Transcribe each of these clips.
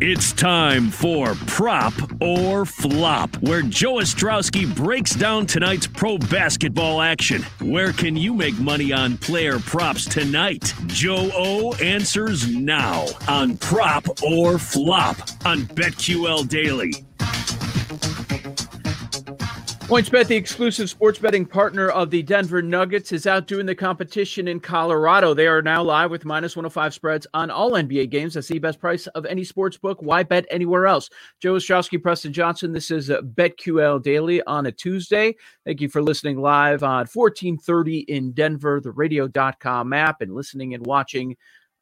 It's time for Prop or Flop, where Joe Ostrowski breaks down tonight's pro basketball action. Where can you make money on player props tonight? Joe O answers now on Prop or Flop on BetQL Daily. PointsBet, the exclusive sports betting partner of the Denver Nuggets, is out doing the competition in Colorado. They are now live with minus 105 spreads on all NBA games. That's the best price of any sports book. Why bet anywhere else? Joe Ostrowski, Preston Johnson. This is uh, BetQL Daily on a Tuesday. Thank you for listening live on 1430 in Denver, the radio.com app, and listening and watching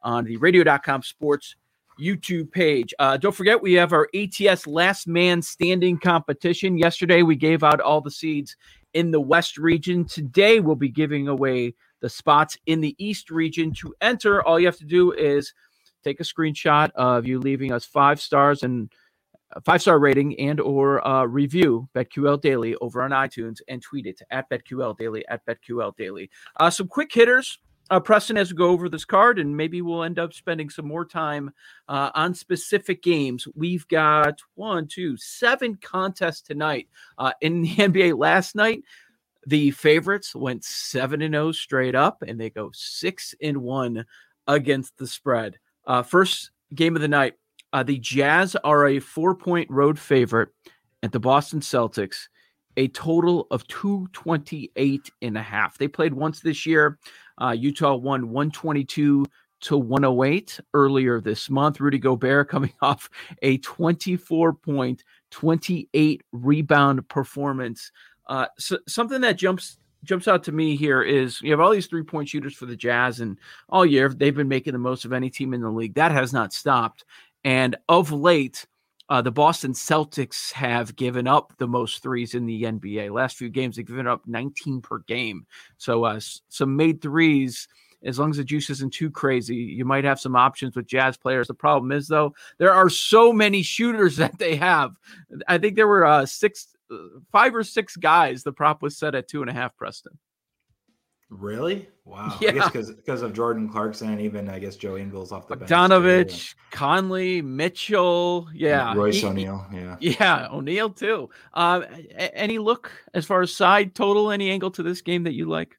on the radio.com sports YouTube page. Uh, don't forget, we have our ATS Last Man Standing competition. Yesterday, we gave out all the seeds in the West region. Today, we'll be giving away the spots in the East region. To enter, all you have to do is take a screenshot of you leaving us five stars and five star rating and or uh, review BetQL Daily over on iTunes and tweet it at BetQL Daily at BetQL Daily. Uh, some quick hitters uh, Preston, as we go over this card, and maybe we'll end up spending some more time uh, on specific games. We've got one, two, seven contests tonight. Uh, in the NBA last night, the favorites went seven and zero oh straight up, and they go six and one against the spread. Uh, first game of the night, uh, the Jazz are a four point road favorite at the Boston Celtics. A total of 228 and a half. They played once this year. Uh, Utah won 122 to 108 earlier this month. Rudy Gobert coming off a 24 point, 28 rebound performance. Uh, so something that jumps jumps out to me here is you have all these three point shooters for the Jazz, and all year they've been making the most of any team in the league. That has not stopped. And of late, uh, the Boston Celtics have given up the most threes in the NBA. Last few games, they've given up 19 per game. So, uh, some made threes. As long as the juice isn't too crazy, you might have some options with Jazz players. The problem is, though, there are so many shooters that they have. I think there were uh, six, uh, five or six guys. The prop was set at two and a half. Preston. Really? Wow. Yeah. I guess because because of Jordan Clarkson and even I guess Joe Ingles off the bench. Bogdanovic, Conley, Mitchell, yeah, Royce O'Neal, yeah, yeah, O'Neal too. Uh, any look as far as side total, any angle to this game that you like?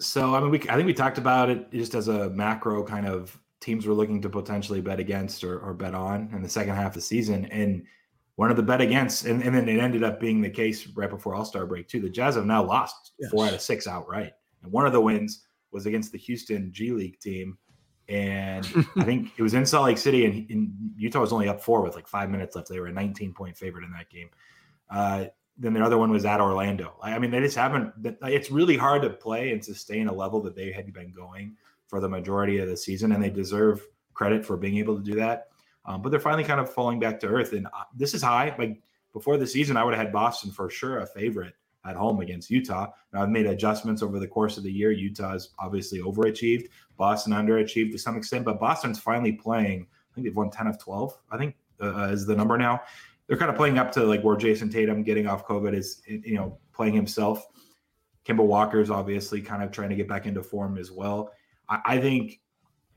So I mean, we I think we talked about it just as a macro kind of teams we're looking to potentially bet against or, or bet on in the second half of the season, and one of the bet against, and, and then it ended up being the case right before All Star break too. The Jazz have now lost yes. four out of six outright, and one of the wins was against the Houston G League team, and I think it was in Salt Lake City, and, and, Utah was only up four with like five minutes left. They were a 19 point favorite in that game. Uh, then the other one was at Orlando. I mean, they just haven't. It's really hard to play and sustain a level that they had been going for the majority of the season, and they deserve credit for being able to do that. Um, but they're finally kind of falling back to earth. And uh, this is high. Like before the season, I would have had Boston for sure a favorite at home against Utah. Now I've made adjustments over the course of the year. Utah has obviously overachieved, Boston underachieved to some extent, but Boston's finally playing. I think they've won 10 of 12, I think uh, is the number now. They're kind of playing up to like where Jayson Tatum getting off COVID is, you know, playing himself. Kemba Walker's obviously kind of trying to get back into form as well. I, I think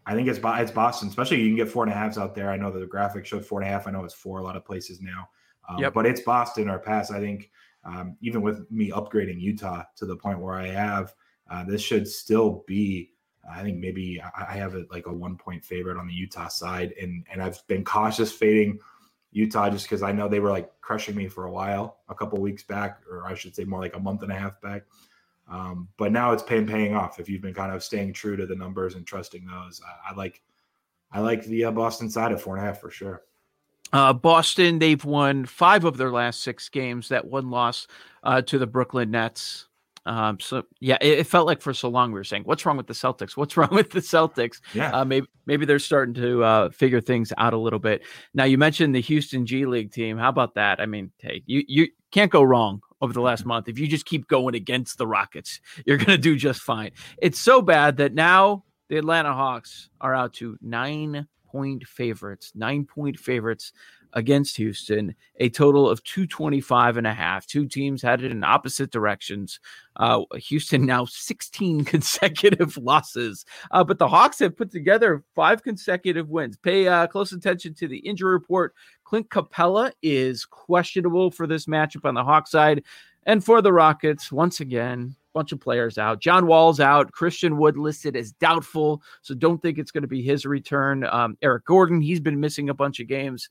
I think it's it's Boston, especially you can get four and a halves out there. I know that the graphic showed four and a half. I know it's four a lot of places now, um, yep. but it's Boston or pass. I think um, even with me upgrading Utah to the point where I have, uh, this should still be. I think maybe I have it like a one point favorite on the Utah side, and and I've been cautious fading Utah just because I know they were like crushing me for a while, a couple weeks back, or I should say more like a month and a half back. Um, but now it's paying paying off. If you've been kind of staying true to the numbers and trusting those, I, I like I like the uh, Boston side at four and a half for sure. Uh, Boston, they've won five of their last six games. That one loss uh, to the Brooklyn Nets. Um, so yeah, it, it, felt like for so long we were saying, "What's wrong with the Celtics? What's wrong with the Celtics?" Yeah, uh, maybe maybe they're starting to uh, figure things out a little bit. Now you mentioned the Houston G League team. How about that? I mean, hey, you you can't go wrong over the last month. If you just keep going against the Rockets, you're going to do just fine. It's so bad that now the Atlanta Hawks are out to nine point favorites, nine point favorites against Houston, a total of 225 and a half. Two teams headed in opposite directions. Uh, Houston now 16 consecutive losses, uh, but the Hawks have put together five consecutive wins. Pay uh, close attention to the injury report. Clint Capela is questionable for this matchup on the Hawk side. And for the Rockets, once again, bunch of players out. John Wall's out. Christian Wood listed as doubtful, so don't think it's going to be his return. Um, Eric Gordon, he's been missing a bunch of games.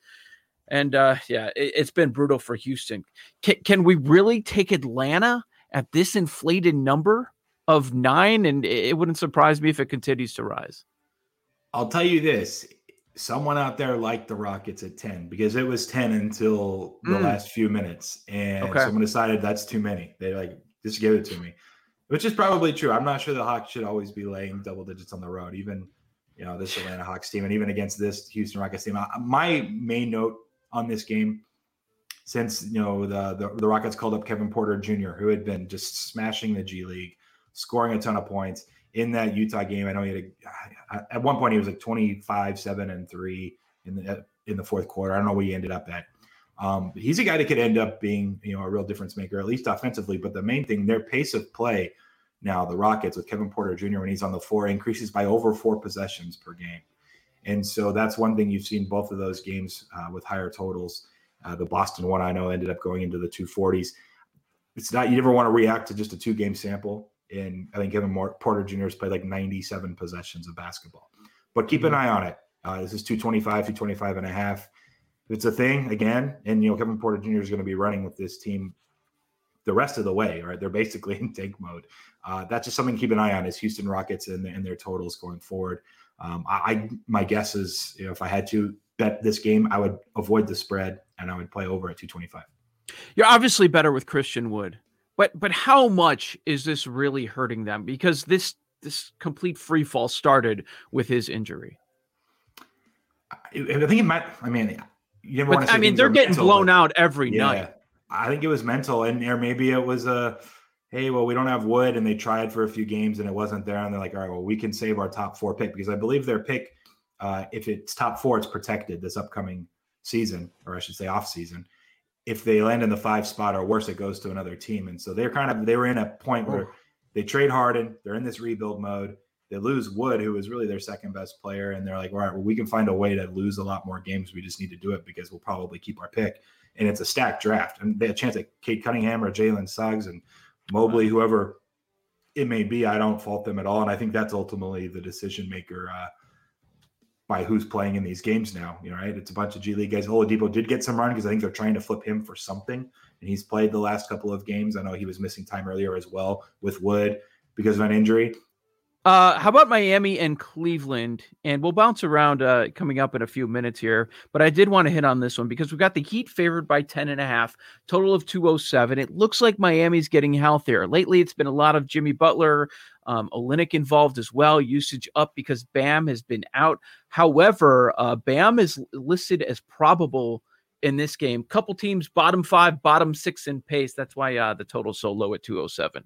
And uh, yeah, it, has been brutal for Houston. Can, can we really take Atlanta at this inflated number of nine? And it wouldn't surprise me if it continues to rise. I'll tell you this someone out there liked the Rockets at 10 because it was 10 until the mm. last few minutes. And okay. someone decided that's too many. They like, just give it to me, which is probably true. I'm not sure the Hawks should always be laying double digits on the road, even, you know, this Atlanta Hawks team and even against this Houston Rockets team. My main note on this game since you know the, the, the Rockets called up Kevin Porter Jr., who had been just smashing the G League, scoring a ton of points in that Utah game. I know he had a, at one point he was like 25, seven and three in the in the fourth quarter. I don't know where he ended up at. Um, he's a guy that could end up being you know a real difference maker, at least offensively. But the main thing, their pace of play now, the Rockets with Kevin Porter Jr. when he's on the floor increases by over four possessions per game. And so that's one thing you've seen both of those games uh, with higher totals. Uh, the Boston one I know ended up going into the 240s. It's not you never want to react to just a two game sample. And I think Kevin Porter Jr. has played like 97 possessions of basketball. But keep an mm-hmm. eye on it. Uh, this is 225, 225 and a half. If it's a thing again, and you know Kevin Porter Jr. is going to be running with this team the rest of the way, right? They're basically in tank mode. Uh, that's just something to keep an eye on is Houston Rockets and, and their totals going forward. Um, I, I, my guess is you know, if I had to bet this game, I would avoid the spread and I would play over at 225. You're obviously better with Christian Wood, but but how much is this really hurting them? Because this this complete free fall started with his injury. I, I think it might. I mean, you but. I mean, they're getting mental, blown out every yeah, night. I think it was mental, and or maybe it was a hey, well, we don't have wood, and they tried for a few games and it wasn't there, and they're like, all right, well, we can save our top four pick because I believe their pick, uh, if it's top four, it's protected this upcoming season, or I should say off season. If they land in the five spot or worse, it goes to another team, and so they're kind of they were in a point where oh. they trade Harden, they're in this rebuild mode. They lose Wood, who is really their second best player, and they're like, all right, well, we can find a way to lose a lot more games. We just need to do it because we'll probably keep our pick. And it's a stacked draft, and they had a chance at Cade Cunningham or Jalen Suggs and Mobley, whoever it may be, I don't fault them at all. And I think that's ultimately the decision maker uh, by who's playing in these games now. You know, right? It's a bunch of G League guys. Oladipo did get some run because I think they're trying to flip him for something. And he's played the last couple of games. I know he was missing time earlier as well with Wood because of an injury. Uh, how about Miami and Cleveland? And we'll bounce around uh, coming up in a few minutes here. But I did want to hit on this one because we've got the Heat favored by 10 and a half, total of 207. It looks like Miami's getting healthier. Lately, it's been a lot of Jimmy Butler, um, involved as well, usage up because Bam has been out. However, uh, Bam is listed as probable in this game. Couple teams, bottom five, bottom six in pace. That's why uh, the total's so low at 207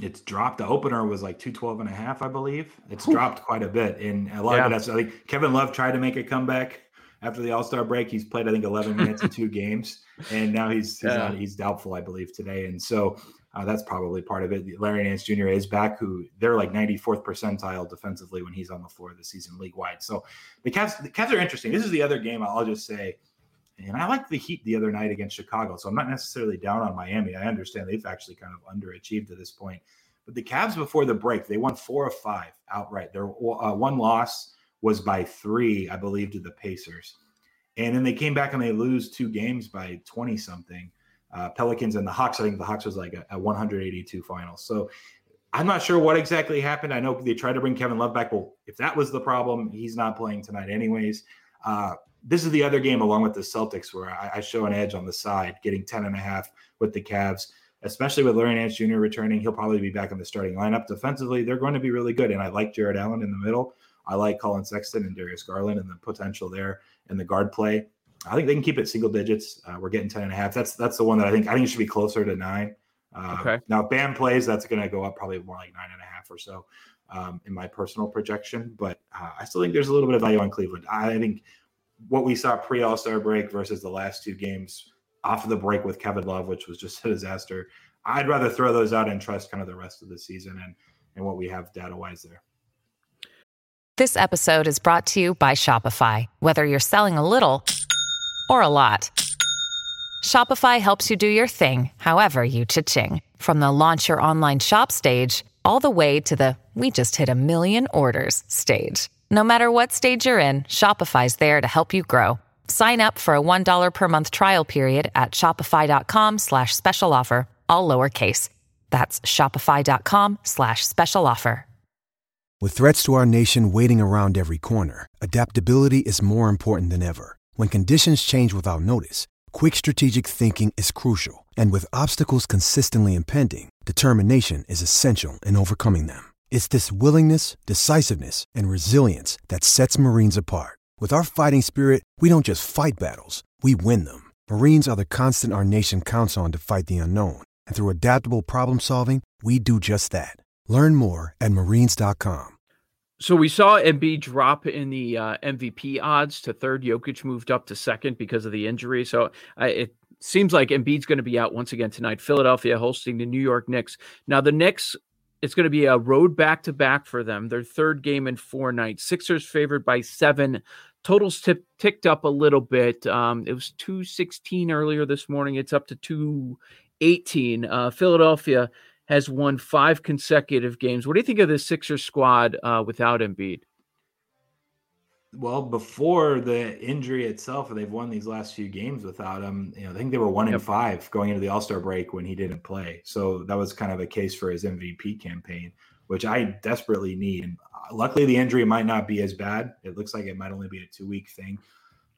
it's dropped. The opener was like 212 and a half, I believe. It's dropped quite a bit. And a lot yeah. of that's, I think Kevin Love tried to make a comeback after the All Star break. He's played, I think, 11 minutes in two games. And now he's he's, yeah. not, he's doubtful, I believe, today. And so uh, that's probably part of it. Larry Nance Jr. is back, who they're like 94th percentile defensively when he's on the floor this season league wide. So the Cavs, the Cavs are interesting. This is the other game I'll just say and I like the Heat the other night against Chicago. So I'm not necessarily down on Miami. I understand they've actually kind of underachieved to this point. But the Cavs before the break, they won four of five outright. Their uh, one loss was by three, I believe, to the Pacers. And then they came back and they lose two games by 20 something. Uh, Pelicans and the Hawks, I think the Hawks was like a, a 182 final. So I'm not sure what exactly happened. I know they tried to bring Kevin Love back. Well, if that was the problem, he's not playing tonight, anyways. Uh, this is the other game along with the Celtics where I, I, show an edge on the side, getting 10 and a half with the Cavs, especially with Larry Nance Jr. returning. He'll probably be back in the starting lineup. Defensively, they're going to be really good. And I like Jarrett Allen in the middle. I like Collin Sexton and Darius Garland and the potential there in the guard play. I think they can keep it single digits. Uh, we're getting 10 and a half. That's that's the one that I think I think it should be closer to nine. Uh, okay. Now, if Bam plays, that's going to go up probably more like nine and a half or so um, in my personal projection. But uh, I still think there's a little bit of value on Cleveland. I think what we saw pre All Star break versus the last two games off of the break with Kevin Love, which was just a disaster. I'd rather throw those out and trust kind of the rest of the season and and what we have data wise there. This episode is brought to you by Shopify. Whether you're selling a little or a lot. Shopify helps you do your thing, however you cha-ching. From the launch your online shop stage, all the way to the we just hit a million orders stage. No matter what stage you're in, Shopify's there to help you grow. Sign up for a $1 per month trial period at shopify.com slash special offer, all lowercase. That's shopify.com slash special offer. With threats to our nation waiting around every corner, adaptability is more important than ever. When conditions change without notice, quick strategic thinking is crucial. And with obstacles consistently impending, determination is essential in overcoming them. It's this willingness, decisiveness, and resilience that sets Marines apart. With our fighting spirit, we don't just fight battles, we win them. Marines are the constant our nation counts on to fight the unknown. And through adaptable problem solving, we do just that. Learn more at marines.com. So we saw Embiid drop in the uh, MVP odds to third. Jokic moved up to second because of the injury. So uh, it seems like Embiid's going to be out once again tonight. Philadelphia hosting the New York Knicks. Now the Knicks, it's going to be a road back to back for them. Their third game in four nights. Sixers favored by seven. Totals tip, ticked up a little bit. Um, it was two sixteen earlier this morning. It's up to two eighteen. Uh, Philadelphia has won five consecutive games. What do you think of this Sixers squad uh, without Embiid? Well, before the injury itself, they've won these last few games without him. You know, I think they were one yep. in five going into the All Star break when he didn't play. So that was kind of a case for his MVP campaign, which I desperately need. And uh, luckily, the injury might not be as bad. It looks like it might only be a two week thing.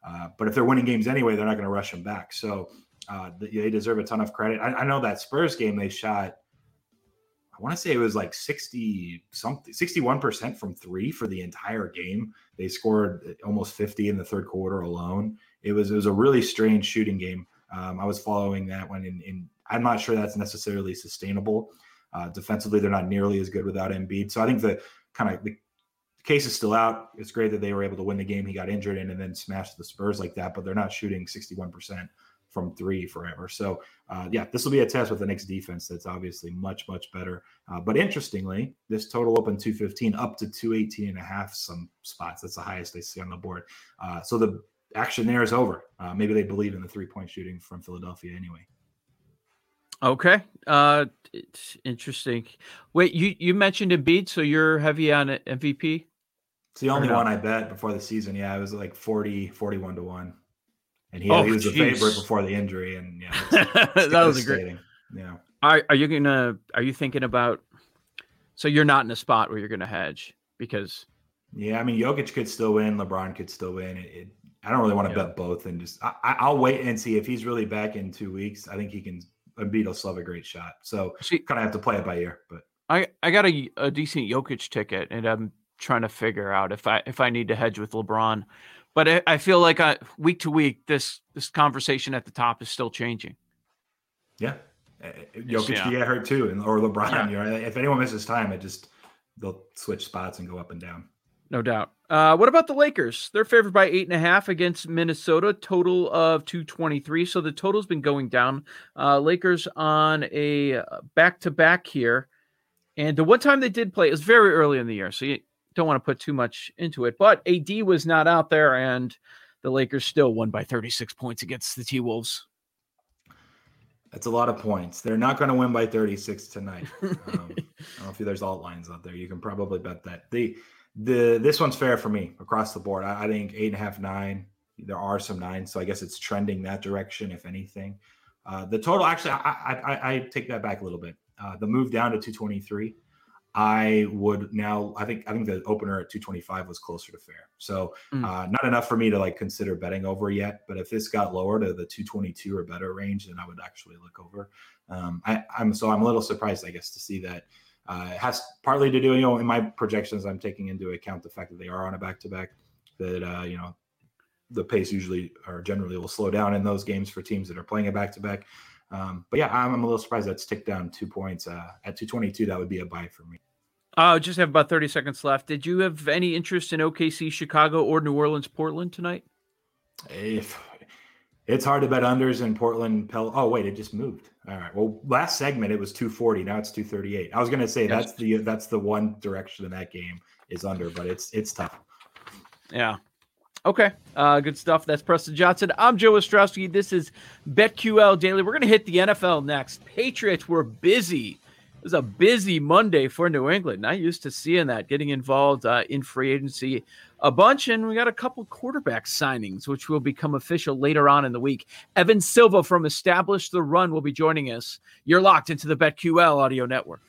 Uh, but if they're winning games anyway, they're not going to rush him back. So uh, they deserve a ton of credit. I, I know that Spurs game they shot I want to say it was like 60 something, 61% from three for the entire game. They scored almost 50 in the third quarter alone. It was, it was a really strange shooting game. Um, I was following that one in, in, I'm not sure that's necessarily sustainable. Uh, defensively, they're not nearly as good without Embiid. So I think the kind of the case is still out. It's great that they were able to win the game he got injured in and then smashed the Spurs like that, but they're not shooting 61% from three forever. So, uh, yeah, this will be a test with the Knicks defense that's obviously much, much better. Uh, but interestingly, this total opened 215 up to 218 and a half some spots. That's the highest they see on the board. Uh, so the action there is over. Uh, maybe they believe in the three point shooting from Philadelphia anyway. Okay. Uh, it's interesting. Wait, you, you mentioned Embiid, so you're heavy on MVP? It's the only one I bet before the season. Yeah, it was like 40, 41 to 1 and he, oh, he was geez. a favorite before the injury, and yeah, that was a great. Yeah. Are are you gonna? Are you thinking about? So you're not in a spot where you're gonna hedge because. Yeah, I mean, Jokic could still win. LeBron could still win. It, it, I don't really want to yeah. bet both, and just I, will wait and see if he's really back in two weeks. I think he can. Embiid will still have a great shot. So kind of have to play it by ear. But I I got a, a decent Jokic ticket, and I'm trying to figure out if I if I need to hedge with LeBron. But I, I feel like uh, week to week, this this conversation at the top is still changing. Yeah, uh, Jokic yeah. can get hurt too, and or LeBron. Yeah. You know, if anyone misses time, it just they'll switch spots and go up and down. No doubt. Uh, what about the Lakers? They're favored by eight and a half against Minnesota. Total of two twenty three. So the total's been going down. Uh, Lakers on a back to back here, and the one time they did play it was very early in the year. So you, don't want to put too much into it. But AD was not out there, and the Lakers still won by 36 points against the T Wolves. That's a lot of points. They're not going to win by 36 tonight. Um, I don't know if there's alt lines out there. You can probably bet that. The the this one's fair for me across the board. I, I think eight and a half, nine. There are some nines, so I guess it's trending that direction, if anything. Uh, the total, actually, I, I, I, I take that back a little bit. Uh, the move down to 223 I would now. I think I think the opener at 225 was closer to fair. So mm. uh, not enough for me to like consider betting over yet. But if this got lower to the 222 or better range, then I would actually look over. Um, I, am so I'm a little surprised, I guess, to see that. Uh, it has partly to do, you know, in my projections, I'm taking into account the fact that they are on a back to back. That uh, you know, the pace usually or generally will slow down in those games for teams that are playing a back to back. Um, but yeah, I'm, I'm, a little surprised that's ticked down two points. Uh, at 222, that would be a buy for me. I uh, just have about 30 seconds left. Did you have any interest in OKC, Chicago, or New Orleans, Portland tonight? If it's hard to bet unders in Portland. Pel- oh wait, it just moved. All right. Well, last segment it was 240. Now it's 238. I was going to say yes. that's the that's the one direction in that game is under, but it's it's tough. Yeah. Okay. Uh, good stuff. That's Preston Johnson. I'm Joe Ostrowski. This is BetQL Daily. We're going to hit the NFL next. Patriots were busy. It was a busy Monday for New England. Not used to seeing that, getting involved uh, in free agency a bunch. And we got a couple quarterback signings, which will become official later on in the week. Evan Silva from Establish the Run will be joining us. You're locked into the BetQL audio network.